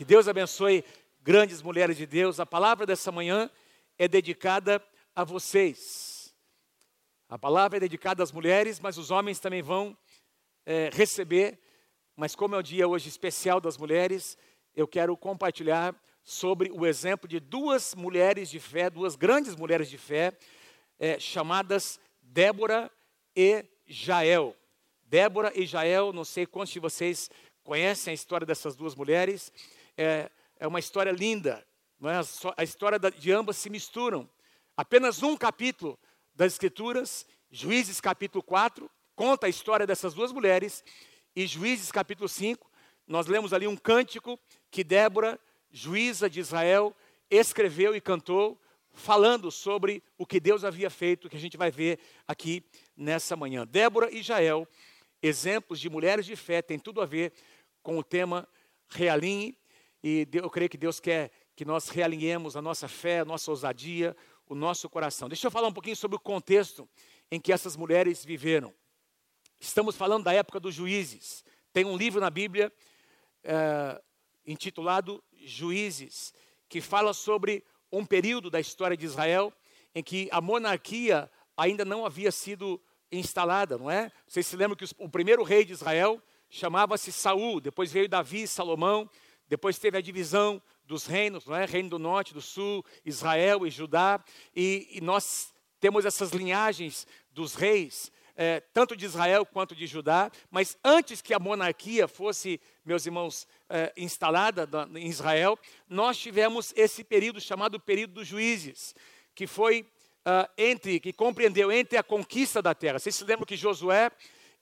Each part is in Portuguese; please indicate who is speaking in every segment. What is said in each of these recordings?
Speaker 1: Que Deus abençoe grandes mulheres de Deus. A palavra dessa manhã é dedicada a vocês. A palavra é dedicada às mulheres, mas os homens também vão é, receber. Mas como é o dia hoje especial das mulheres, eu quero compartilhar sobre o exemplo de duas mulheres de fé, duas grandes mulheres de fé, é, chamadas Débora e Jael. Débora e Jael, não sei quantos de vocês conhecem a história dessas duas mulheres. É, é uma história linda. É? A história de ambas se misturam. Apenas um capítulo das Escrituras, Juízes capítulo 4, conta a história dessas duas mulheres. E Juízes capítulo 5, nós lemos ali um cântico que Débora, juíza de Israel, escreveu e cantou, falando sobre o que Deus havia feito, que a gente vai ver aqui nessa manhã. Débora e Jael, exemplos de mulheres de fé, tem tudo a ver com o tema realinhe, e eu creio que Deus quer que nós realinhemos a nossa fé, a nossa ousadia, o nosso coração. Deixa eu falar um pouquinho sobre o contexto em que essas mulheres viveram. Estamos falando da época dos juízes. Tem um livro na Bíblia é, intitulado Juízes, que fala sobre um período da história de Israel em que a monarquia ainda não havia sido instalada, não é? Vocês se lembram que o primeiro rei de Israel chamava-se Saul, depois veio Davi Salomão, depois teve a divisão dos reinos, não é? Reino do Norte, do Sul, Israel e Judá, e, e nós temos essas linhagens dos reis, é, tanto de Israel quanto de Judá, mas antes que a monarquia fosse, meus irmãos, é, instalada em Israel, nós tivemos esse período chamado período dos juízes, que foi uh, entre, que compreendeu entre a conquista da terra. Vocês se lembram que Josué,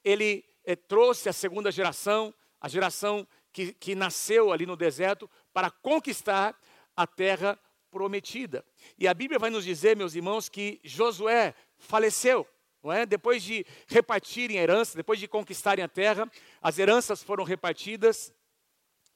Speaker 1: ele trouxe a segunda geração, a geração que, que nasceu ali no deserto, para conquistar a terra prometida. E a Bíblia vai nos dizer, meus irmãos, que Josué faleceu. Não é? Depois de repartirem a herança, depois de conquistarem a terra, as heranças foram repartidas.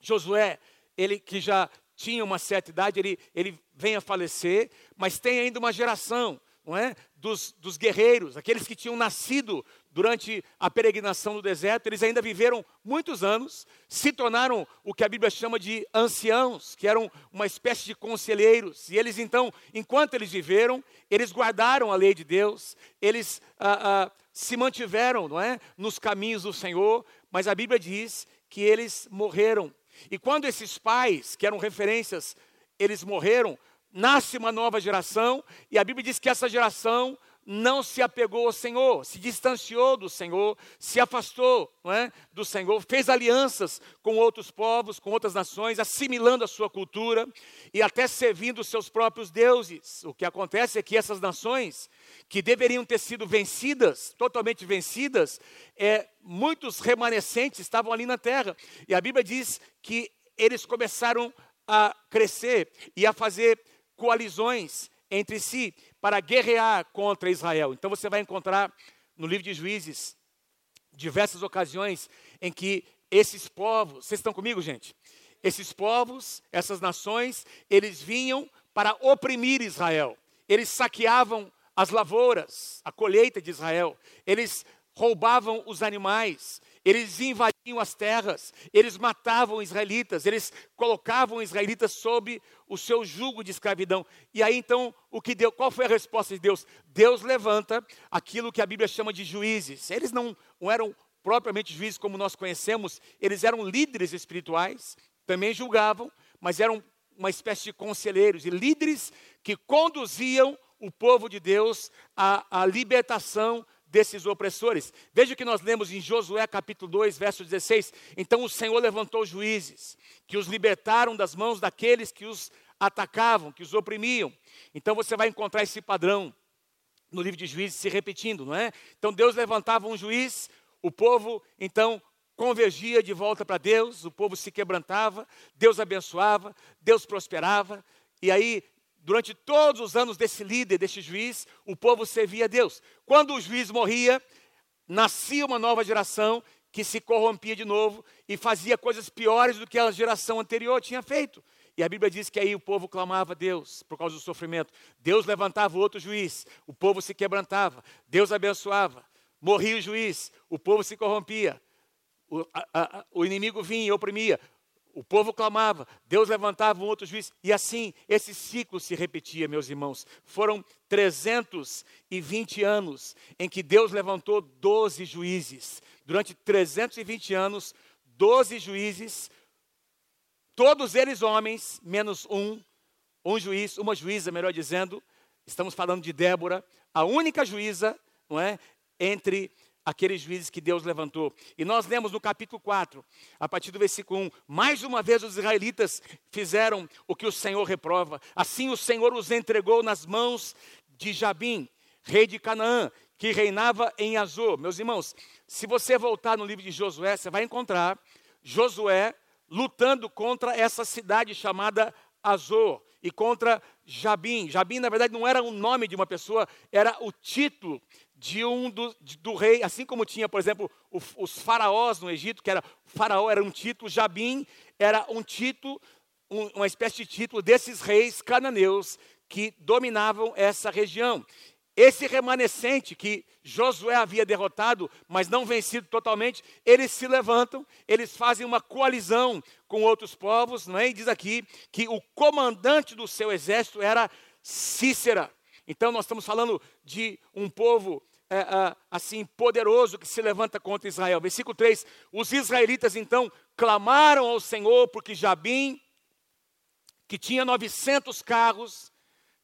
Speaker 1: Josué, ele que já tinha uma certa idade, ele, ele vem a falecer, mas tem ainda uma geração, não é? Dos, dos guerreiros, aqueles que tinham nascido durante a peregrinação no deserto, eles ainda viveram muitos anos, se tornaram o que a Bíblia chama de anciãos, que eram uma espécie de conselheiros, e eles então, enquanto eles viveram, eles guardaram a lei de Deus, eles ah, ah, se mantiveram, não é? Nos caminhos do Senhor, mas a Bíblia diz que eles morreram e quando esses pais, que eram referências, eles morreram, nasce uma nova geração, e a Bíblia diz que essa geração não se apegou ao Senhor, se distanciou do Senhor, se afastou é, do Senhor, fez alianças com outros povos, com outras nações, assimilando a sua cultura e até servindo os seus próprios deuses. O que acontece é que essas nações, que deveriam ter sido vencidas, totalmente vencidas, é, muitos remanescentes estavam ali na terra. E a Bíblia diz que eles começaram a crescer e a fazer coalizões entre si para guerrear contra Israel. Então você vai encontrar no livro de Juízes diversas ocasiões em que esses povos, vocês estão comigo, gente? Esses povos, essas nações, eles vinham para oprimir Israel. Eles saqueavam as lavouras, a colheita de Israel. Eles roubavam os animais, eles invadiam as terras, eles matavam israelitas, eles colocavam israelitas sob o seu jugo de escravidão. E aí então, o que deu, qual foi a resposta de Deus? Deus levanta aquilo que a Bíblia chama de juízes. Eles não, não eram propriamente juízes como nós conhecemos, eles eram líderes espirituais, também julgavam, mas eram uma espécie de conselheiros e líderes que conduziam o povo de Deus à, à libertação desses opressores. Veja o que nós lemos em Josué capítulo 2, verso 16. Então o Senhor levantou juízes, que os libertaram das mãos daqueles que os atacavam, que os oprimiam. Então você vai encontrar esse padrão no livro de juízes se repetindo, não é? Então Deus levantava um juiz, o povo então convergia de volta para Deus, o povo se quebrantava, Deus abençoava, Deus prosperava, e aí durante todos os anos desse líder, desse juiz, o povo servia a Deus. Quando o juiz morria, nascia uma nova geração que se corrompia de novo e fazia coisas piores do que a geração anterior tinha feito. E a Bíblia diz que aí o povo clamava a Deus por causa do sofrimento. Deus levantava outro juiz, o povo se quebrantava, Deus abençoava. Morria o juiz, o povo se corrompia, o, a, a, o inimigo vinha e oprimia. O povo clamava, Deus levantava um outro juiz, e assim esse ciclo se repetia, meus irmãos. Foram 320 anos em que Deus levantou 12 juízes. Durante 320 anos, 12 juízes, todos eles homens, menos um, um juiz, uma juíza, melhor dizendo. Estamos falando de Débora, a única juíza, não é, entre aqueles juízes que Deus levantou. E nós lemos no capítulo 4, a partir do versículo 1, mais uma vez os israelitas fizeram o que o Senhor reprova. Assim o Senhor os entregou nas mãos de Jabim, rei de Canaã, que reinava em Azor. Meus irmãos, se você voltar no livro de Josué, você vai encontrar Josué lutando contra essa cidade chamada Azor e contra Jabim. Jabim, na verdade, não era o nome de uma pessoa, era o título de um do, de, do rei, assim como tinha, por exemplo, o, os faraós no Egito, que era faraó era um título, Jabim era um título, um, uma espécie de título desses reis cananeus que dominavam essa região. Esse remanescente que Josué havia derrotado, mas não vencido totalmente, eles se levantam, eles fazem uma coalizão com outros povos, não é? E diz aqui que o comandante do seu exército era Cícera. Então nós estamos falando de um povo assim poderoso que se levanta contra Israel. Versículo 3: Os israelitas então clamaram ao Senhor, porque Jabim, que tinha 900 carros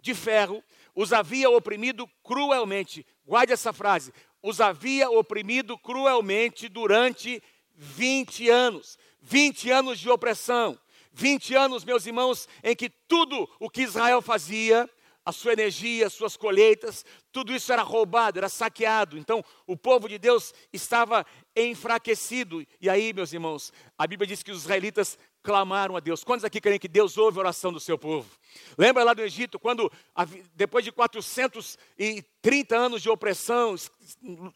Speaker 1: de ferro, os havia oprimido cruelmente. Guarde essa frase: os havia oprimido cruelmente durante 20 anos. 20 anos de opressão. 20 anos, meus irmãos, em que tudo o que Israel fazia a sua energia, as suas colheitas, tudo isso era roubado, era saqueado. Então, o povo de Deus estava enfraquecido. E aí, meus irmãos, a Bíblia diz que os israelitas clamaram a Deus. Quantos aqui creem que Deus ouve a oração do seu povo? Lembra lá do Egito, quando, depois de 430 anos de opressão,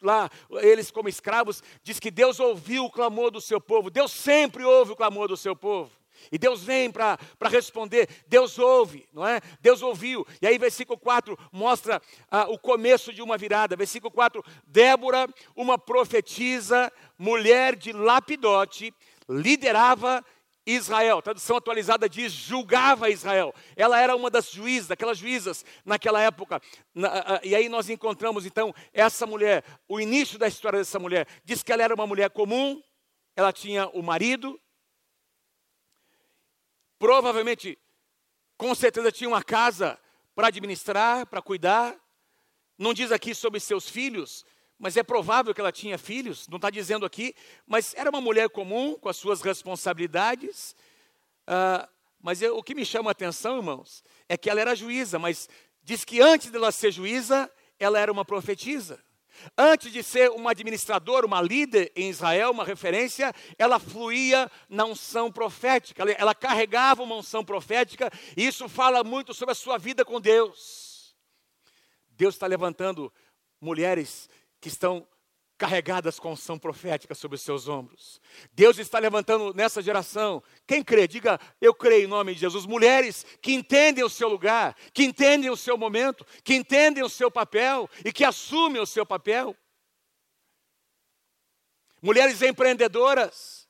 Speaker 1: lá, eles como escravos, diz que Deus ouviu o clamor do seu povo. Deus sempre ouve o clamor do seu povo. E Deus vem para responder, Deus ouve, não é? Deus ouviu. E aí, versículo 4 mostra ah, o começo de uma virada. Versículo 4: Débora, uma profetisa, mulher de Lapidote, liderava Israel. Tradução atualizada diz julgava Israel. Ela era uma das juízas, daquelas juízas naquela época. Na, e aí nós encontramos então essa mulher, o início da história dessa mulher. Diz que ela era uma mulher comum, ela tinha o marido, Provavelmente, com certeza, tinha uma casa para administrar, para cuidar. Não diz aqui sobre seus filhos, mas é provável que ela tinha filhos, não está dizendo aqui, mas era uma mulher comum, com as suas responsabilidades. Ah, mas eu, o que me chama a atenção, irmãos, é que ela era juíza, mas diz que antes dela ser juíza, ela era uma profetisa. Antes de ser uma administradora, uma líder em Israel, uma referência, ela fluía na unção profética, ela, carregava uma unção profética, e isso fala muito sobre a sua vida com Deus. Deus está levantando mulheres que estão carregadas com unção profética sobre os seus ombros. Deus está levantando nessa geração. Quem crê, diga eu creio em nome de Jesus. Mulheres que entendem o seu lugar, que entendem o seu momento, que entendem o seu papel e que assumem o seu papel. Mulheres empreendedoras,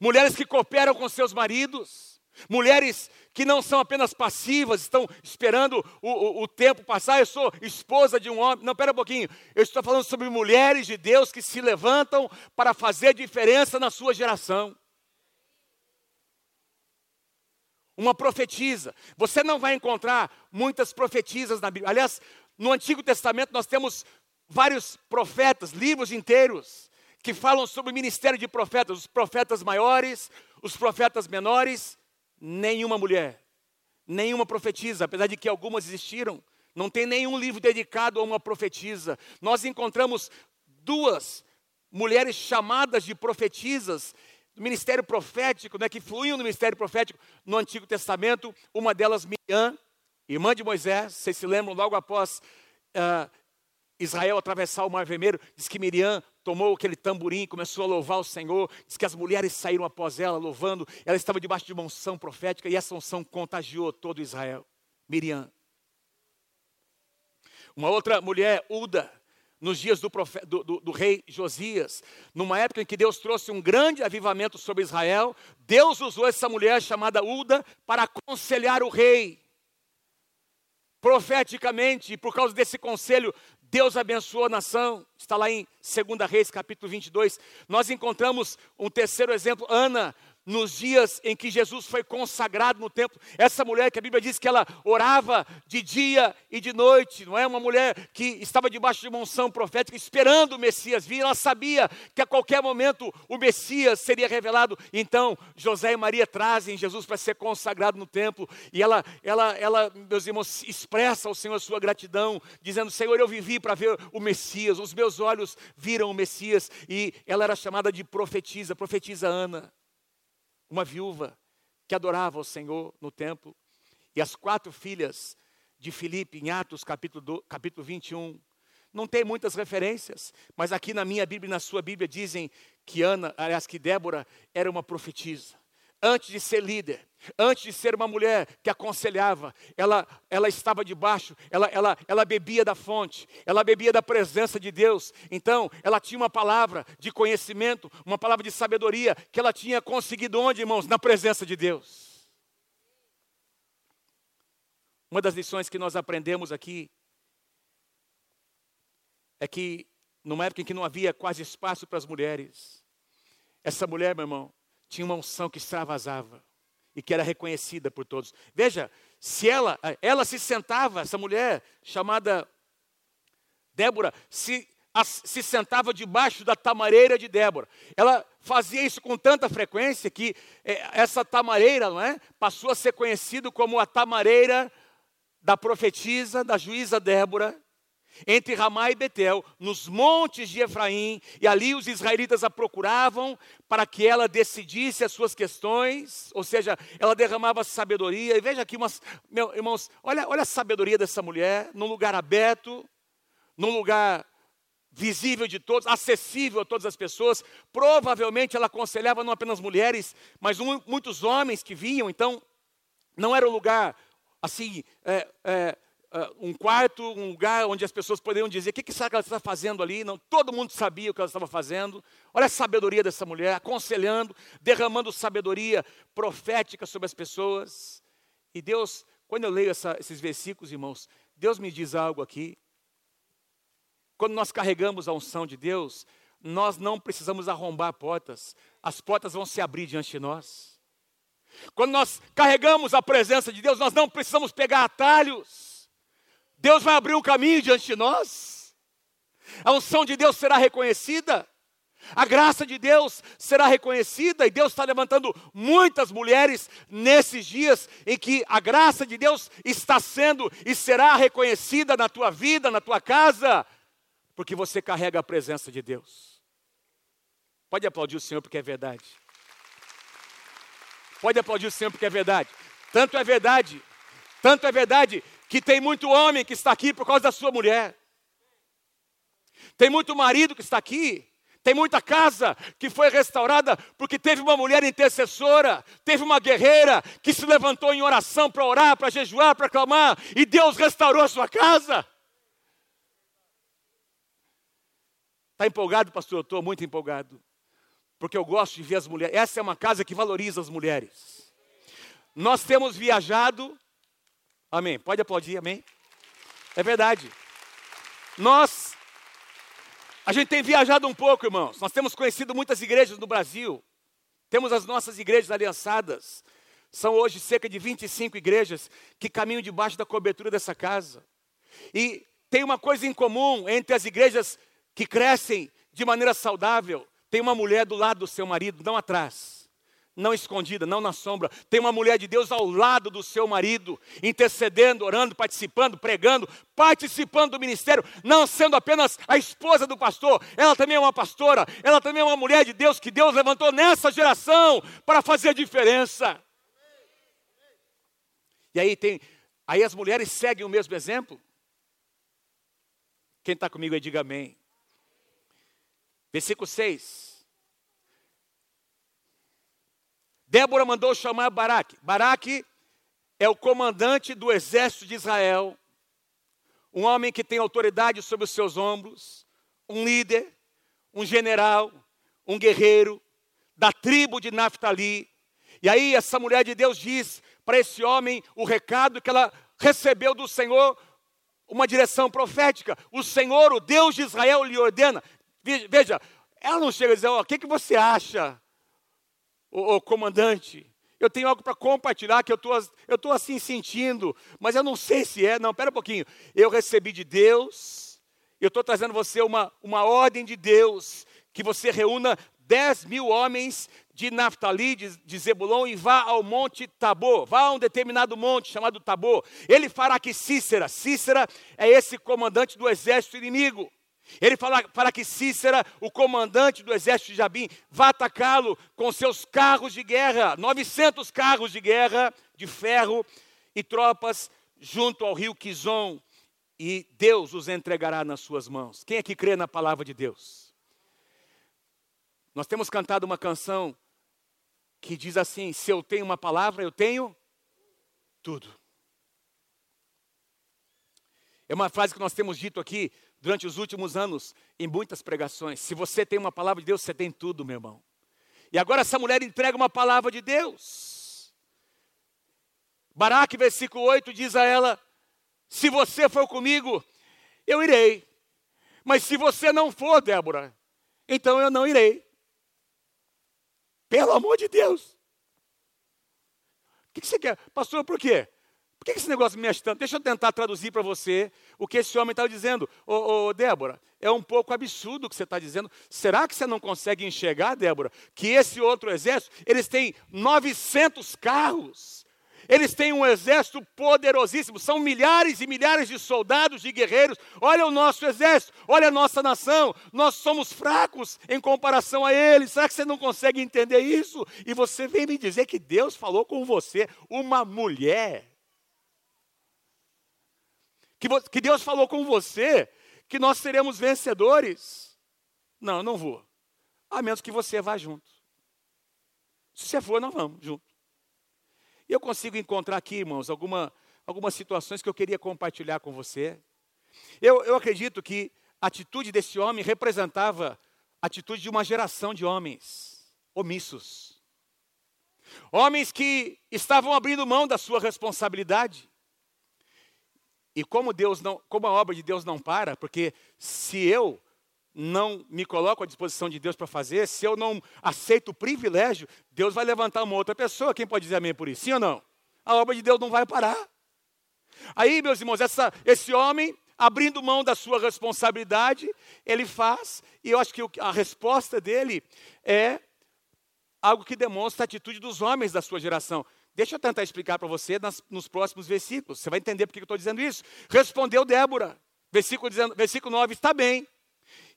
Speaker 1: mulheres que cooperam com seus maridos, mulheres que não são apenas passivas, estão esperando o, o, o, tempo passar. Eu sou esposa de um homem. Não, pera um pouquinho. Eu estou falando sobre mulheres de Deus que se levantam para fazer diferença na sua geração. Uma profetisa. Você não vai encontrar muitas profetisas na Bíblia. Aliás, no Antigo Testamento nós temos vários profetas, livros inteiros, que falam sobre o ministério de profetas, os profetas maiores, os profetas menores nenhuma mulher, nenhuma profetisa, apesar de que algumas existiram, não tem nenhum livro dedicado a uma profetisa. Nós encontramos duas mulheres chamadas de profetisas do ministério profético, né, que fluíam no ministério profético no Antigo Testamento. Uma delas, Miriam, irmã de Moisés, vocês se lembram, logo após uh, Israel atravessar o Mar Vermelho, diz que Miriam tomou aquele tamborim, começou a louvar o Senhor, diz que as mulheres saíram após ela louvando, ela estava debaixo de uma unção profética e essa unção contagiou todo Israel. Miriam. Uma outra mulher, Uda, nos dias do, do, do, do, rei Josias, numa época em que Deus trouxe um grande avivamento sobre Israel, Deus usou essa mulher chamada Uda para aconselhar o rei. Profeticamente, por causa desse conselho, Deus abençoou a nação. Está lá em 2 Reis, capítulo 22. Nós encontramos um terceiro exemplo, Ana, nos dias em que Jesus foi consagrado no templo. Essa mulher que a Bíblia diz que ela orava de dia e de noite, não é? Uma mulher que estava debaixo de uma unção profética, esperando o Messias vir. Ela sabia que a qualquer momento o Messias seria revelado. Então, José e Maria trazem Jesus para ser consagrado no templo. E ela, ela, ela, meus irmãos, expressa ao Senhor a sua gratidão, dizendo: Senhor, eu vivi para ver o Messias, os meus olhos viram o Messias. E ela era chamada de profetisa, profetisa Ana uma viúva que adorava o Senhor no templo, e as quatro filhas de Filipe, em Atos capítulo, do, capítulo 21. Não tem muitas referências, mas aqui na minha Bíblia e na sua Bíblia dizem que Ana, aliás, que Débora era uma profetisa antes de ser líder, antes de ser uma mulher que aconselhava, ela, ela estava debaixo, ela, ela, ela bebia da fonte, ela bebia da presença de Deus. Então, ela tinha uma palavra de conhecimento, uma palavra de sabedoria que ela tinha conseguido onde, irmãos? Na presença de Deus. Uma das lições que nós aprendemos aqui é que, numa época em que não havia quase espaço para as mulheres, essa mulher, meu irmão, tinha uma unção que extravasava e que era reconhecida por todos. Veja, se ela, ela se sentava, essa mulher chamada Débora, se, se sentava debaixo da tamareira de Débora. Ela fazia isso com tanta frequência que é, essa tamareira, não é, passou a ser conhecido como a tamareira da profetisa, da juíza Débora, entre Ramá e Betel, nos montes de Efraim, e ali os israelitas a procuravam para que ela decidisse as suas questões, ou seja, ela derramava sabedoria. E veja aqui, umas, meus irmãos, olha, olha a sabedoria dessa mulher, num lugar aberto, num lugar visível de todos, acessível a todas as pessoas. Provavelmente ela aconselhava não apenas mulheres, mas muitos homens que vinham, então não era um lugar assim. É, é, uh, um quarto, um lugar onde as pessoas poderiam dizer: o que, que será que ela está fazendo ali? Não, todo mundo sabia o que ela estava fazendo. Olha a sabedoria dessa mulher, aconselhando, derramando sabedoria profética sobre as pessoas. E Deus, quando eu leio essa, esses versículos, irmãos, Deus me diz algo aqui. Quando nós carregamos a unção de Deus, nós não precisamos arrombar portas, as portas vão se abrir diante de nós. Quando nós carregamos a presença de Deus, nós não precisamos pegar atalhos. Deus vai abrir um caminho diante de nós. A unção de Deus será reconhecida. A graça de Deus será reconhecida e Deus está levantando muitas mulheres nesses dias em que a graça de Deus está sendo e será reconhecida na tua vida, na tua casa, porque você carrega a presença de Deus. Pode aplaudir o Senhor porque é verdade. Pode aplaudir o Senhor porque é verdade. Tanto é verdade, tanto é verdade que tem muito homem que está aqui por causa da sua mulher. Tem muito marido que está aqui. Tem muita casa que foi restaurada porque teve uma mulher intercessora, teve uma guerreira que se levantou em oração para orar, para jejuar, para clamar, e Deus restaurou a sua casa. Está empolgado, pastor? Eu estou muito empolgado. Porque eu gosto de ver as mulheres. Essa é uma casa que valoriza as mulheres. Nós temos viajado Amém. Pode aplaudir, amém? É verdade. Nós, a gente tem viajado um pouco, irmãos. Nós temos conhecido muitas igrejas no Brasil. Temos as nossas igrejas aliançadas. São hoje cerca de 25 igrejas que caminham debaixo da cobertura dessa casa. E tem uma coisa em comum entre as igrejas que crescem de maneira saudável: tem uma mulher do lado do seu marido, não atrás não escondida, não na sombra. Tem uma mulher de Deus ao lado do seu marido, intercedendo, orando, participando, pregando, participando do ministério, não sendo apenas a esposa do pastor, ela também é uma pastora, ela também é uma mulher de Deus que Deus levantou nessa geração para fazer diferença. E aí tem, aí as mulheres seguem o mesmo exemplo. Quem está comigo aí, diga amém. Versículo 6. Débora mandou chamar Baraque. Baraque é o comandante do exército de Israel, um homem que tem autoridade sobre os seus ombros, um líder, um general, um guerreiro da tribo de Naphtali. E aí essa mulher de Deus diz para esse homem o recado que ela recebeu do Senhor, uma direção profética. O Senhor, o Deus de Israel, lhe ordena. Veja, ela não chega a dizer, o que, que você acha, o comandante? Eu tenho algo para compartilhar que eu tô, estou assim sentindo, mas eu não sei se é. Não, espera um pouquinho. Eu recebi de Deus, eu estou trazendo você uma, uma ordem de Deus, que você reúna 10 mil homens de Naftali, de, de Zebulon, e vá ao monte Tabor, vá a um determinado monte chamado Tabor. Ele fará que Cícera, Cícera é esse comandante do exército inimigo. Ele fala para que Cícera, o comandante do exército de Jabim, vá atacá-lo com seus carros de guerra, 900 carros de guerra de ferro e tropas junto ao rio Quizon, e Deus os entregará nas suas mãos. Quem é que crê na palavra de Deus? Nós temos cantado uma canção que diz assim: Se eu tenho uma palavra, eu tenho tudo. É uma frase que nós temos dito aqui durante os últimos anos em muitas pregações. Se você tem uma palavra de Deus, você tem tudo, meu irmão. E agora essa mulher entrega uma palavra de Deus. Baraque, versículo 8, diz a ela: Se você for comigo, eu irei. Mas se você não for, Débora, então eu não irei. Pelo amor de Deus. O que você quer? Pastor, por quê? Que esse negócio me tanto? Deixa eu tentar traduzir para você o que esse homem estava dizendo. Ô, ô, Débora, é um pouco absurdo o que você está dizendo. Será que você não consegue enxergar, Débora, que esse outro exército, eles têm 900 carros, eles têm um exército poderosíssimo, são milhares e milhares de soldados, de guerreiros. Olha o nosso exército, olha a nossa nação. Nós somos fracos em comparação a eles. Será que você não consegue entender isso? E você vem me dizer que Deus falou com você, uma mulher que, que Deus falou com você que nós seremos vencedores. Não, eu não vou. A menos que você vá junto. Se você for, nós vamos junto. E eu consigo encontrar aqui, irmãos, alguma, algumas situações que eu queria compartilhar com você. Eu, eu acredito que a atitude desse homem representava a atitude de uma geração de homens omissos. Homens que estavam abrindo mão da sua responsabilidade. E como Deus não, como a obra de Deus não para, porque se eu não me coloco à disposição de Deus para fazer, se eu não aceito o privilégio, Deus vai levantar uma outra pessoa. Quem pode dizer amém por isso? Sim ou não? A obra de Deus não vai parar. Aí, meus irmãos, essa, esse homem, abrindo mão da sua responsabilidade, ele faz, e eu acho que a resposta dele é algo que demonstra a atitude dos homens da sua geração. Deixa eu tentar explicar para você nas, nos próximos versículos. Você vai entender por que eu estou dizendo isso. Respondeu Débora, versículo, dizendo, versículo 9: Está bem,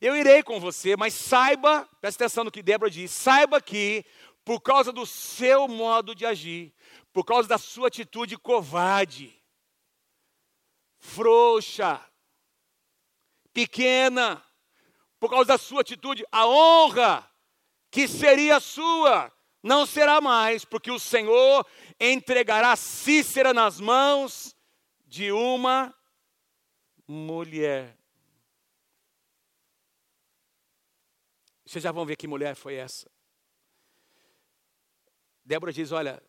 Speaker 1: eu irei com você, mas saiba, presta atenção no que Débora diz: saiba que, por causa do seu modo de agir, por causa da sua atitude covarde, frouxa, pequena, por causa da sua atitude, a honra que seria sua não será mais, porque o Senhor entregará Cícera nas mãos de uma mulher. Vocês já vão ver que mulher foi essa. Débora diz: Olha,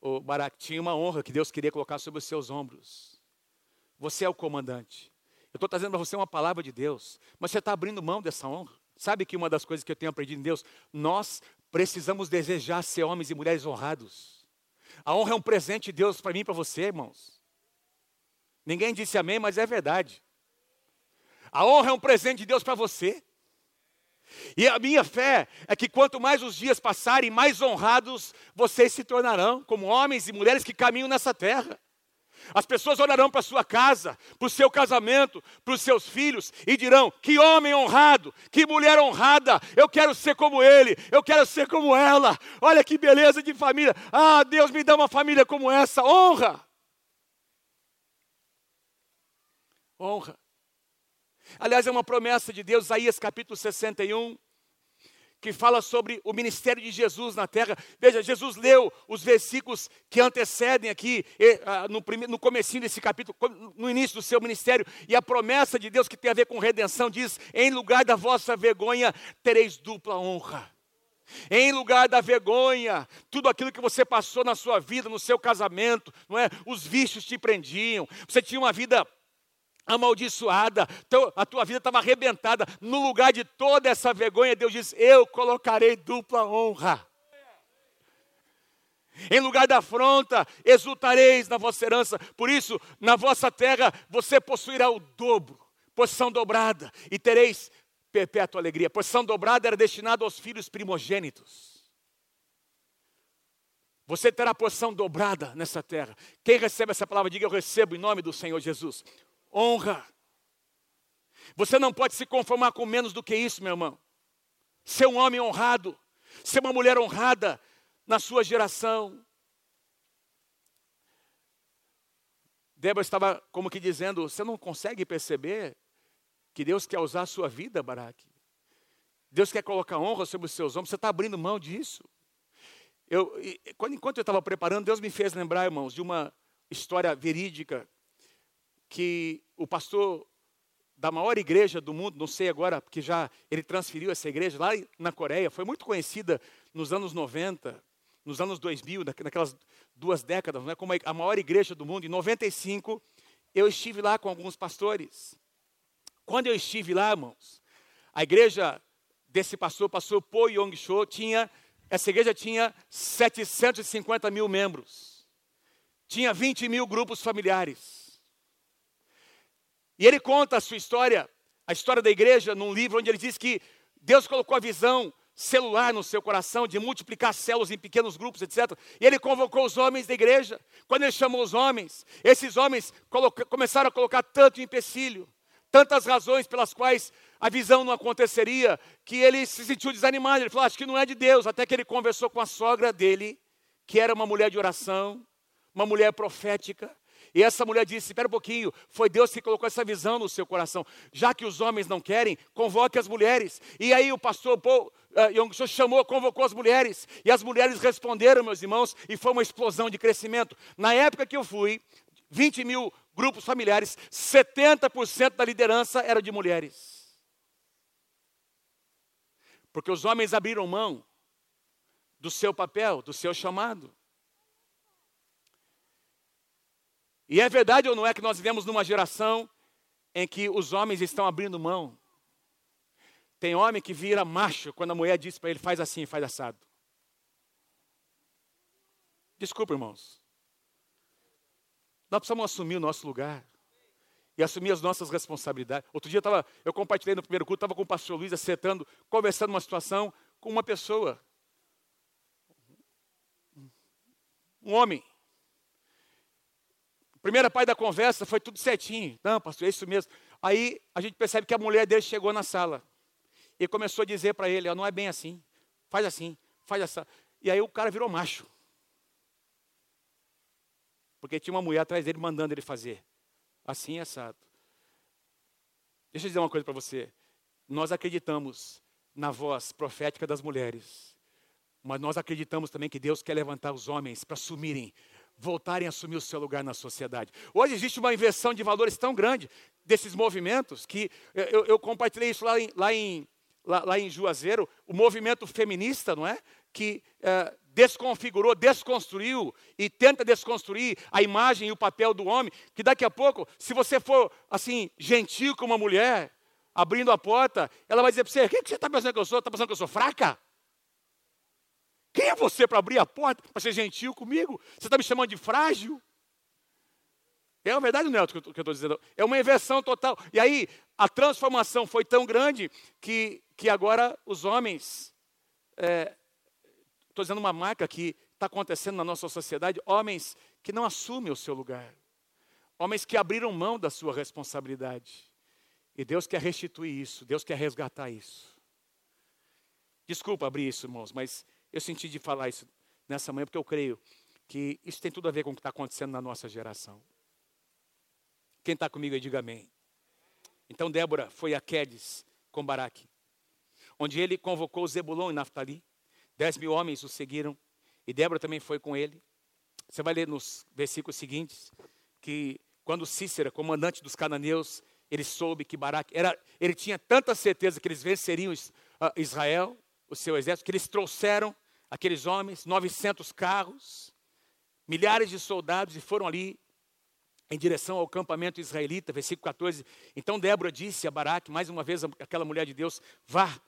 Speaker 1: o Barak tinha uma honra que Deus queria colocar sobre os seus ombros. Você é o comandante. Eu estou trazendo para você uma palavra de Deus, mas você está abrindo mão dessa honra. Sabe que uma das coisas que eu tenho aprendido em Deus, nós precisamos desejar ser homens e mulheres honrados. A honra é um presente de Deus para mim e para você, irmãos. Ninguém disse amém, mas é verdade. A honra é um presente de Deus para você. E a minha fé é que quanto mais os dias passarem, mais honrados vocês se tornarão, como homens e mulheres que caminham nessa terra. As pessoas olharão para sua casa, para o seu casamento, para os seus filhos e dirão: que homem honrado, que mulher honrada, eu quero ser como ele, eu quero ser como ela. Olha que beleza de família. Ah, Deus me dá uma família como essa. Honra. Honra. Aliás, é uma promessa de Deus, Isaías capítulo 61, que fala sobre o ministério de Jesus na terra. Veja, Jesus leu os versículos que antecedem aqui, no, no comecinho desse capítulo, no início do seu ministério, e a promessa de Deus que tem a ver com redenção diz: em lugar da vossa vergonha, tereis dupla honra. Em lugar da vergonha, tudo aquilo que você passou na sua vida, no seu casamento, não é? Os vícios te prendiam. Você tinha uma vida amaldiçoada, então, a tua vida estava arrebentada. No lugar de toda essa vergonha, Deus diz: Eu colocarei dupla honra. Em lugar da afronta, exultareis na vossa herança. Por isso, na vossa terra, você possuirá o dobro, posição dobrada, e tereis perpétua alegria. Posição dobrada era destinada aos filhos primogênitos. Você terá posição dobrada nessa terra. Quem recebe essa palavra, diga: Eu recebo em nome do Senhor Jesus honra. Você não pode se conformar com menos do que isso, meu irmão. Ser um homem honrado, ser uma mulher honrada na sua geração. Débora estava como que dizendo: Você não consegue perceber que Deus quer usar a sua vida, Baraque? Deus quer colocar honra sobre os seus ombros, você está abrindo mão disso. Eu, enquanto eu estava preparando, Deus me fez lembrar, irmãos, de uma história verídica que o pastor da maior igreja do mundo, não sei agora, porque já ele transferiu essa igreja lá na Coreia, foi muito conhecida nos anos 90, nos anos 2000, naquelas duas décadas, não é como a maior igreja do mundo. Em 95, eu estive lá com alguns pastores. Quando eu estive lá, irmãos, a igreja desse pastor, pastor Po Yong Cho, tinha, essa igreja tinha 750 mil membros, tinha 20 mil grupos familiares. E ele conta a sua história, a história da igreja, num livro onde ele diz que Deus colocou a visão celular no seu coração de multiplicar células em pequenos grupos, etc. E ele convocou os homens da igreja. Quando ele chamou os homens, esses homens começaram a colocar tanto empecilho, tantas razões pelas quais a visão não aconteceria, que ele se sentiu desanimado. Ele falou: Acho que não é de Deus. Até que ele conversou com a sogra dele, que era uma mulher de oração, uma mulher profética, e essa mulher disse: Espera um pouquinho, foi Deus que colocou essa visão no seu coração. Já que os homens não querem, convoque as mulheres. E aí o pastor Paul uh, Yong chamou, convocou as mulheres. E as mulheres responderam, meus irmãos, e foi uma explosão de crescimento. Na época que eu fui, 20 mil grupos familiares, 70% da liderança era de mulheres. Porque os homens abriram mão do seu papel, do seu chamado. E é verdade ou não é que nós vivemos numa geração em que os homens estão abrindo mão? Tem homem que vira macho quando a mulher diz para ele, faz assim, faz assado. Desculpa, irmãos. Nós precisamos assumir o nosso lugar e assumir as nossas responsabilidades. Outro dia eu, tava, eu compartilhei no primeiro culto, estava com o pastor Luiz acertando, conversando uma situação com uma pessoa. Um homem Primeira parte da conversa foi tudo certinho. Não, pastor, é isso mesmo. Aí a gente percebe que a mulher dele chegou na sala e começou a dizer para ele: não é bem assim, faz assim, faz assim. E aí o cara virou macho. Porque tinha uma mulher atrás dele mandando ele fazer. Assim é assado. Deixa eu dizer uma coisa para você. Nós acreditamos na voz profética das mulheres, mas nós acreditamos também que Deus quer levantar os homens para assumirem voltarem a assumir o seu lugar na sociedade. Hoje existe uma inversão de valores tão grande desses movimentos que eu, eu compartilhei isso lá em, lá, em, lá, lá, em Juazeiro, o movimento feminista, não é? Que é, desconfigurou, desconstruiu e tenta desconstruir a imagem e o papel do homem, que daqui a pouco, se você for assim, gentil com uma mulher, abrindo a porta, ela vai dizer para você: o que, que você está pensando que eu sou? Está pensando que eu sou fraca? Quem é você para abrir a porta, para ser gentil comigo? Você está me chamando de frágil? É a verdade, não é o que eu estou dizendo. É uma inversão total. E aí, a transformação foi tão grande que, que agora os homens. Estou é, dizendo uma marca que está acontecendo na nossa sociedade: homens que não assumem o seu lugar. Homens que abriram mão da sua responsabilidade. E Deus quer restituir isso, Deus quer resgatar isso. Desculpa abrir isso, irmãos, mas eu senti de falar isso nessa manhã porque eu creio que isso tem tudo a ver com o que está acontecendo na nossa geração. Quem está comigo aí, diga amém. Então Débora foi a Quedes com Baraque. onde ele convocou Zebulon e Naftali. Dez mil homens o seguiram e Débora também foi com ele. Você vai ler nos versículos seguintes que quando Cícera, comandante dos cananeus, ele soube que Baraque era, ele tinha tanta certeza que eles venceriam ah, Israel, o seu exército, que eles trouxeram aqueles homens, 900 carros, milhares de soldados e foram ali em direção ao acampamento israelita, versículo 14. Então Débora disse a Baraque, mais uma vez aquela mulher de Deus, vá,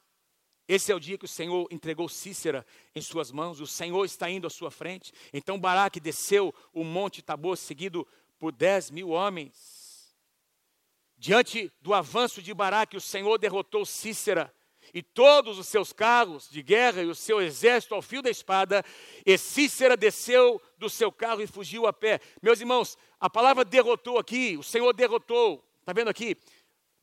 Speaker 1: esse é o dia que o Senhor entregou Cícera em suas mãos, o Senhor está indo à sua frente. Então Baraque desceu o monte Tabor, seguido por dez mil homens. Diante do avanço de Baraque, o Senhor derrotou Cícera e todos os seus carros de guerra e o seu exército ao fio da espada, e Cícera desceu do seu carro e fugiu a pé. Meus irmãos, a palavra derrotou aqui, o Senhor derrotou, está vendo aqui?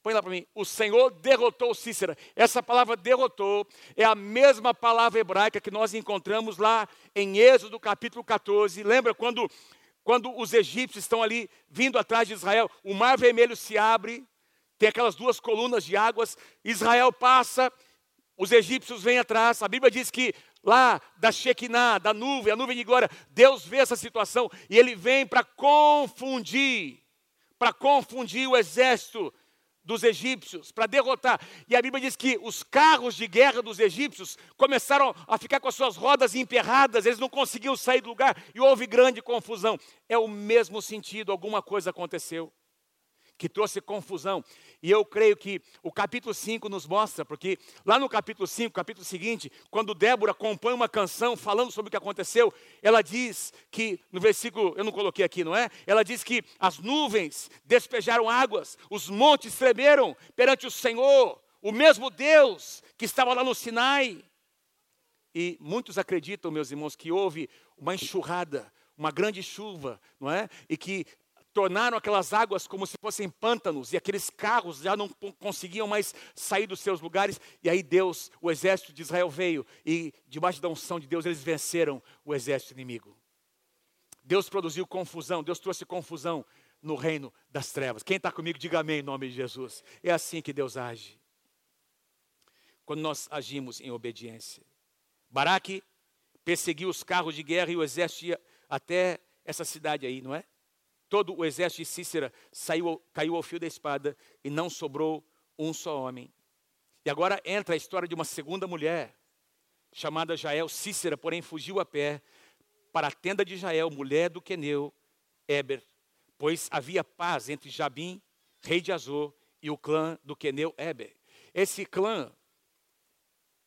Speaker 1: Põe lá para mim. O Senhor derrotou Cícera. Essa palavra derrotou é a mesma palavra hebraica que nós encontramos lá em Êxodo capítulo 14. Lembra quando, quando os egípcios estão ali vindo atrás de Israel? O mar vermelho se abre, tem aquelas duas colunas de águas. Israel passa, os egípcios vêm atrás. A Bíblia diz que lá da Shekinah, da nuvem, a nuvem de glória, Deus vê essa situação e ele vem para confundir, para confundir o exército dos egípcios, para derrotar. E a Bíblia diz que os carros de guerra dos egípcios começaram a ficar com as suas rodas emperradas, eles não conseguiam sair do lugar e houve grande confusão. É o mesmo sentido, alguma coisa aconteceu que trouxe confusão. E eu creio que o capítulo 5 nos mostra, porque lá no capítulo 5, capítulo seguinte, quando Débora compõe uma canção falando sobre o que aconteceu, ela diz que, no versículo, eu não coloquei aqui, não é? Ela diz que as nuvens despejaram águas, os montes tremeram perante o Senhor, o mesmo Deus que estava lá no Sinai. E muitos acreditam, meus irmãos, que houve uma enxurrada, uma grande chuva, não é? E que tornaram aquelas águas como se fossem pântanos, e aqueles carros já não conseguiam mais sair dos seus lugares, e aí Deus, o exército de Israel veio, e debaixo da unção de Deus eles venceram o exército inimigo. Deus produziu confusão, Deus trouxe confusão no reino das trevas. Quem está comigo, diga amém em nome de Jesus. É assim que Deus age. Quando nós agimos em obediência. Baraque perseguiu os carros de guerra e o exército ia até essa cidade aí, não é? Todo o exército de Cícera saiu, caiu ao fio da espada e não sobrou um só homem. E agora entra a história de uma segunda mulher, chamada Jael. Cícera, porém, fugiu a pé para a tenda de Jael, mulher do Queneu, Eber, pois havia paz entre Jabim, rei de Azor, e o clã do Queneu Eber. Esse clã,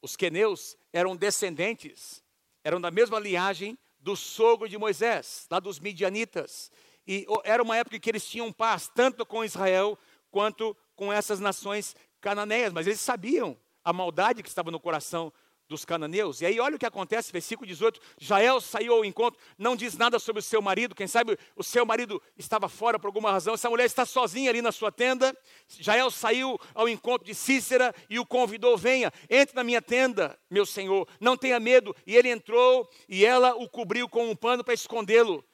Speaker 1: os queneus, eram descendentes, eram da mesma linhagem do sogro de Moisés, lá dos midianitas. E era uma época que eles tinham paz, tanto com Israel quanto com essas nações cananeias, mas eles sabiam a maldade que estava no coração dos cananeus. E aí olha o que acontece, versículo 18, Jael saiu ao encontro, não diz nada sobre o seu marido, quem sabe o seu marido estava fora por alguma razão, essa mulher está sozinha ali na sua tenda, Jael saiu ao encontro de Cícera e o convidou, venha, entre na minha tenda, meu senhor, não tenha medo, e ele entrou e ela o cobriu com um pano para escondê-lo,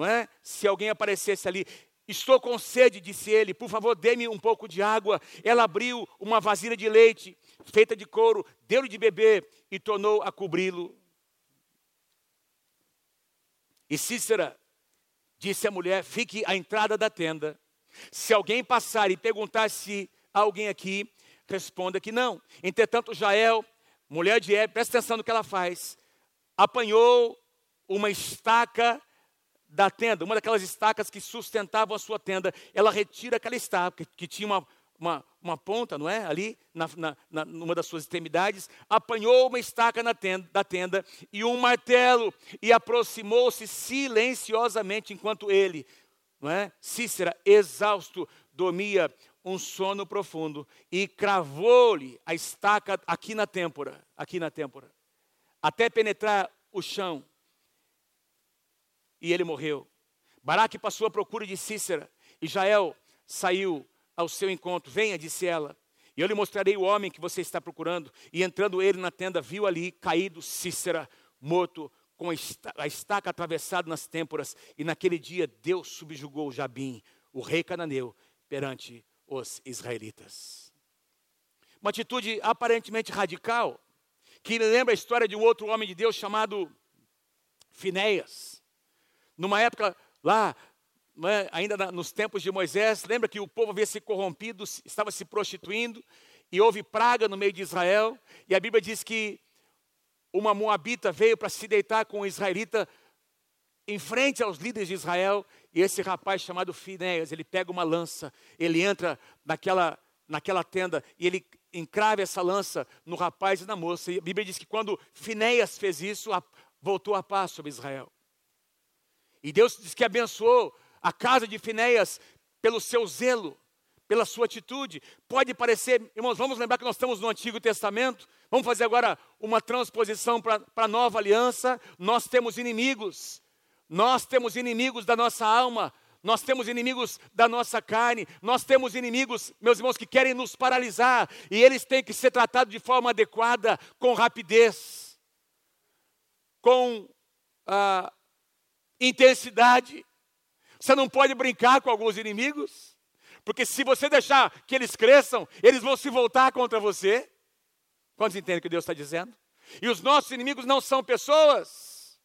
Speaker 1: não é? Se alguém aparecesse ali, estou com sede, disse ele, por favor, dê-me um pouco de água. Ela abriu uma vasilha de leite, feita de couro, deu-lhe de beber e tornou a cobri-lo. E Cícera disse à mulher: fique à entrada da tenda. Se alguém passar e perguntar se há alguém aqui, responda que não. Entretanto, Jael, mulher de Ebe, presta atenção no que ela faz, apanhou uma estaca da tenda, uma daquelas estacas que sustentavam a sua tenda, ela retira aquela estaca que tinha uma, uma, uma ponta, não é? Ali, na, na, na, numa das suas extremidades, apanhou uma estaca na tenda, da tenda e um martelo e aproximou-se silenciosamente enquanto ele, não é? Cícera, exausto, dormia um sono profundo e cravou-lhe a estaca aqui na têmpora, aqui na têmpora, até penetrar o chão e ele morreu. Baraque passou à procura de Cícera, e Jael saiu ao seu encontro. Venha, disse ela, e eu lhe mostrarei o homem que você está procurando. E entrando ele na tenda, viu ali caído Cícera, morto, com a estaca atravessada nas têmporas. E naquele dia Deus subjugou Jabim, o rei cananeu, perante os israelitas. uma atitude aparentemente radical, que lembra a história de um outro homem de Deus chamado Finéias. Numa época lá, né, ainda nos tempos de Moisés, lembra que o povo havia se corrompido, estava se prostituindo, e houve praga no meio de Israel, e a Bíblia diz que uma moabita veio para se deitar com um israelita em frente aos líderes de Israel, e esse rapaz chamado Finéias, ele pega uma lança, ele entra naquela, naquela tenda e ele encrava essa lança no rapaz e na moça. E a Bíblia diz que quando Finéias fez isso, voltou a paz sobre Israel. E Deus diz que abençoou a casa de Finéias pelo seu zelo, pela sua atitude. Pode parecer, irmãos, vamos lembrar que nós estamos no Antigo Testamento. Vamos fazer agora uma transposição para a nova aliança. Nós temos inimigos. Nós temos inimigos da nossa alma, nós temos inimigos da nossa carne, nós temos inimigos, meus irmãos, que querem nos paralisar, e eles têm que ser tratados de forma adequada, com rapidez, com ah, intensidade. Você não pode brincar com alguns inimigos, porque se você deixar que eles cresçam, eles vão se voltar contra você. Quantos entendem o que Deus está dizendo? E os nossos inimigos não são pessoas.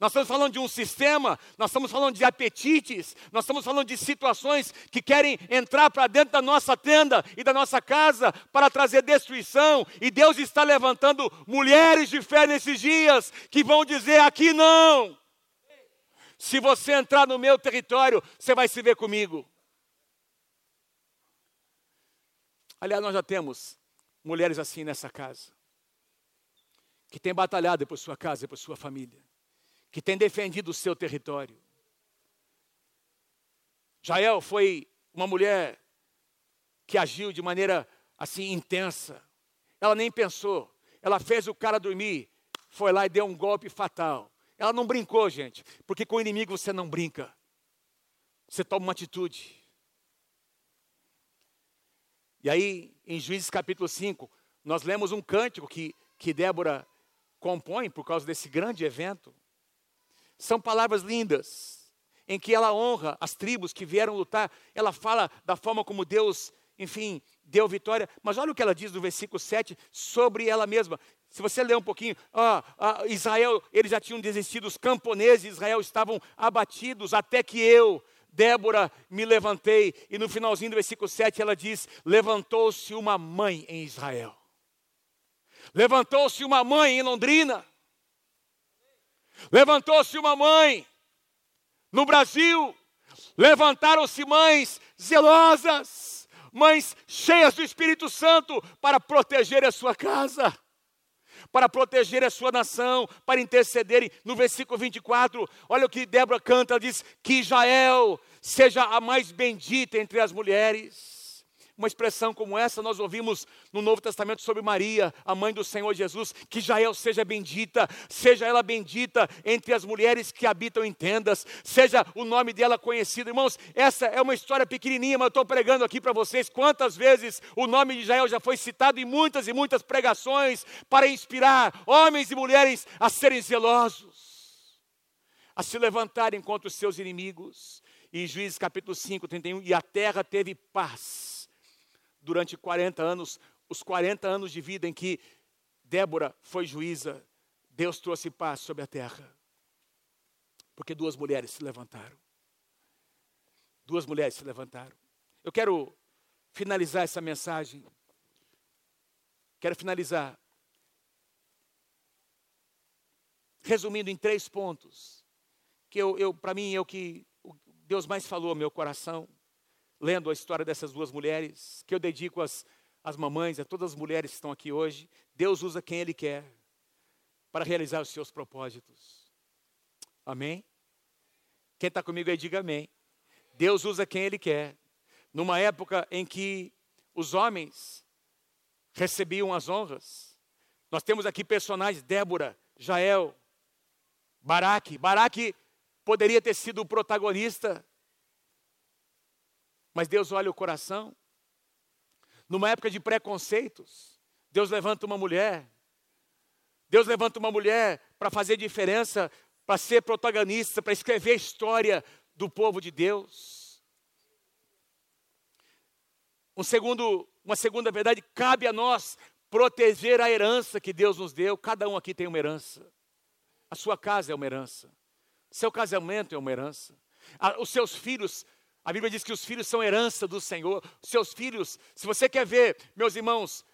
Speaker 1: Nós estamos falando de um sistema, nós estamos falando de apetites, nós estamos falando de situações que querem entrar para dentro da nossa tenda e da nossa casa para trazer destruição. E Deus está levantando mulheres de fé nesses dias que vão dizer: aqui não. Se você entrar no meu território, você vai se ver comigo. Aliás, nós já temos mulheres assim nessa casa, que têm batalhado por sua casa e por sua família que tem defendido o seu território. Jael foi uma mulher que agiu de maneira assim intensa. Ela nem pensou. Ela fez o cara dormir, foi lá e deu um golpe fatal. Ela não brincou, gente, porque com o inimigo você não brinca. Você toma uma atitude. E aí, em Juízes capítulo 5, nós lemos um cântico que, que Débora compõe por causa desse grande evento. São palavras lindas, em que ela honra as tribos que vieram lutar. Ela fala da forma como Deus, enfim, deu vitória. Mas olha o que ela diz no versículo 7 sobre ela mesma. Se você ler um pouquinho, ah, ah, Israel, eles já tinham desistido, os camponeses de Israel estavam abatidos, até que eu, Débora, me levantei. E no finalzinho do versículo 7 ela diz: Levantou-se uma mãe em Israel. Levantou-se uma mãe em Londrina. Levantou-se uma mãe no Brasil, levantaram-se mães zelosas, mães cheias do Espírito Santo para proteger a sua casa, para proteger a sua nação, para intercederem. No versículo 24, olha o que Débora canta: diz que Israel seja a mais bendita entre as mulheres uma expressão como essa nós ouvimos no Novo Testamento sobre Maria, a mãe do Senhor Jesus, que Jael seja bendita, seja ela bendita entre as mulheres que habitam em tendas, seja o nome dela conhecido. Irmãos, essa é uma história pequenininha, mas eu estou pregando aqui para vocês quantas vezes o nome de Jael já foi citado em muitas e muitas pregações para inspirar homens e mulheres a serem zelosos, a se levantarem contra os seus inimigos. E Juízes capítulo 5, 31, e a terra teve paz durante 40 anos, os 40 anos de vida em que Débora foi juíza, Deus trouxe paz sobre a terra. Porque duas mulheres se levantaram. Duas mulheres se levantaram. Eu quero finalizar essa mensagem. Quero finalizar resumindo em três pontos, que eu, eu para mim é o que Deus mais falou ao meu coração lendo a história dessas duas mulheres, que eu dedico às, às mamães, a todas as mulheres que estão aqui hoje. Deus usa quem Ele quer para realizar os seus propósitos. Amém? Quem está comigo aí, diga amém. Deus usa quem Ele quer. Numa época em que os homens recebiam as honras, nós temos aqui personagens: Débora, Jael, Baraque. Baraque poderia ter sido o protagonista mas Deus olha o coração. Numa época de preconceitos, Deus levanta uma mulher. Deus levanta uma mulher para fazer diferença, para ser protagonista, para escrever a história do povo de Deus. Um segundo uma segunda verdade, cabe a nós proteger a herança que Deus nos deu. Cada um aqui tem uma herança. A sua casa é uma herança. Seu casamento é uma herança. Os seus filhos, a Bíblia diz que os filhos são herança do Senhor. Seus filhos, se você quer ver, meus irmãos,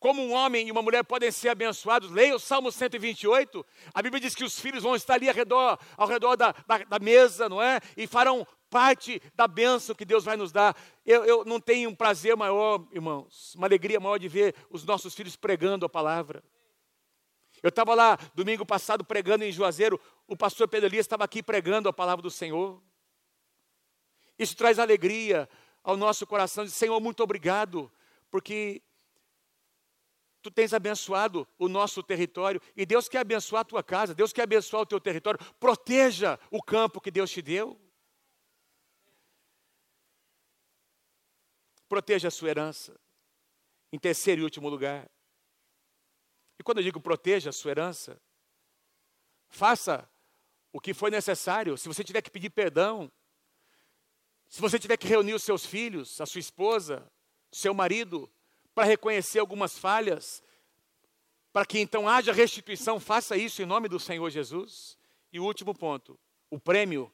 Speaker 1: como um homem e uma mulher podem ser abençoados, leia o Salmo 128. A Bíblia diz que os filhos vão estar ali ao redor, ao redor da, da, da mesa, não é? E farão parte da bênção que Deus vai nos dar. Eu, eu não tenho um prazer maior, irmãos, uma alegria maior de ver os nossos filhos pregando a palavra. Eu estava lá domingo passado pregando em Juazeiro, o pastor Pedro Elias estava aqui pregando a palavra do Senhor. Isso traz alegria ao nosso coração, de Senhor, muito obrigado, porque tu tens abençoado o nosso território e Deus quer abençoar a tua casa, Deus quer abençoar o teu território. Proteja o campo que Deus te deu. Proteja a sua herança. Em terceiro e último lugar. E quando eu digo proteja a sua herança, faça o que foi necessário. Se você tiver que pedir perdão, se você tiver que reunir os seus filhos, a sua esposa, seu marido, para reconhecer algumas falhas, para que então haja restituição, faça isso em nome do Senhor Jesus. E o último ponto, o prêmio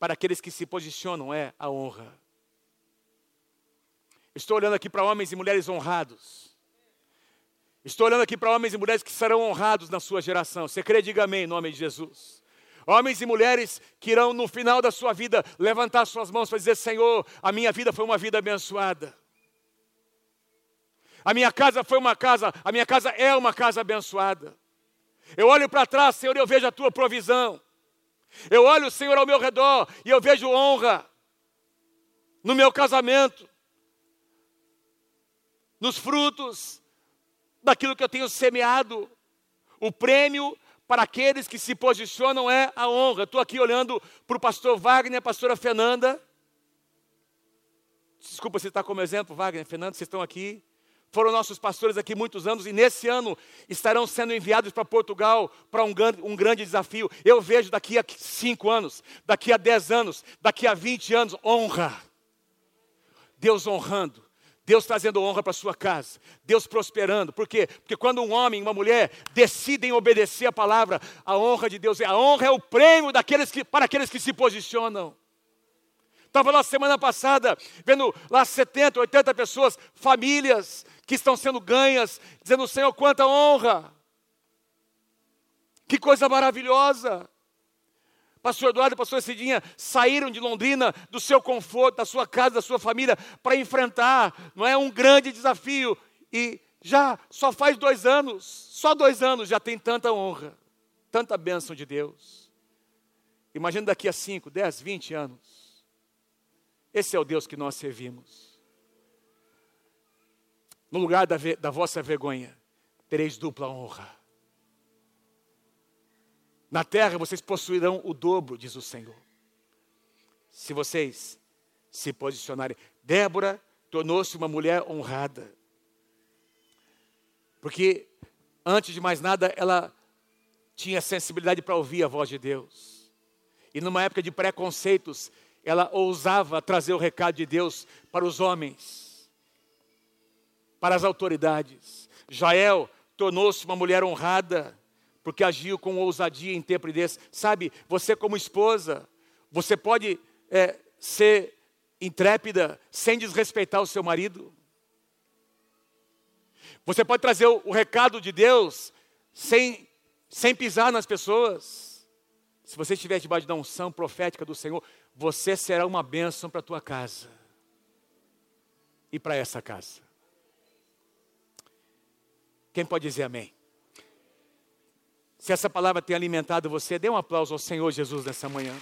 Speaker 1: para aqueles que se posicionam é a honra. Estou olhando aqui para homens e mulheres honrados. Estou olhando aqui para homens e mulheres que serão honrados na sua geração. Você crê, diga amém em nome de Jesus. Homens e mulheres que irão no final da sua vida levantar suas mãos para dizer: Senhor, a minha vida foi uma vida abençoada. A minha casa foi uma casa, a minha casa é uma casa abençoada. Eu olho para trás, Senhor, e eu vejo a tua provisão. Eu olho, Senhor, ao meu redor e eu vejo honra no meu casamento, nos frutos daquilo que eu tenho semeado. O prêmio para aqueles que se posicionam é a honra. Estou aqui olhando para o pastor Wagner, a pastora Fernanda. Desculpa citar como exemplo, Wagner, Fernanda, vocês estão aqui. Foram nossos pastores aqui muitos anos e nesse ano estarão sendo enviados para Portugal para um, um grande desafio. Eu vejo daqui a cinco anos, daqui a dez anos, daqui a vinte anos, honra. Deus honrando Deus trazendo honra para sua casa, Deus prosperando. Por quê? Porque quando um homem e uma mulher decidem obedecer a palavra, a honra de Deus, a honra é o prêmio daqueles que, para aqueles que se posicionam. Estava lá semana passada, vendo lá 70, 80 pessoas, famílias que estão sendo ganhas, dizendo, Senhor, quanta honra. Que coisa maravilhosa. Pastor Eduardo e pastor Cidinha saíram de Londrina, do seu conforto, da sua casa, da sua família, para enfrentar, não é um grande desafio. E já só faz dois anos, só dois anos já tem tanta honra, tanta bênção de Deus. Imagina daqui a 5, 10, 20 anos. Esse é o Deus que nós servimos. No lugar da, da vossa vergonha, tereis dupla honra. Na terra vocês possuirão o dobro, diz o Senhor. Se vocês se posicionarem. Débora tornou-se uma mulher honrada. Porque, antes de mais nada, ela tinha sensibilidade para ouvir a voz de Deus. E numa época de preconceitos, ela ousava trazer o recado de Deus para os homens, para as autoridades. Jael tornou-se uma mulher honrada porque agiu com ousadia tempo desse. Sabe, você como esposa, você pode é, ser intrépida sem desrespeitar o seu marido. Você pode trazer o, o recado de Deus sem, sem pisar nas pessoas. Se você estiver debaixo da unção profética do Senhor, você será uma bênção para a tua casa e para essa casa. Quem pode dizer amém? Se essa palavra tem alimentado você, dê um aplauso ao Senhor Jesus nessa manhã.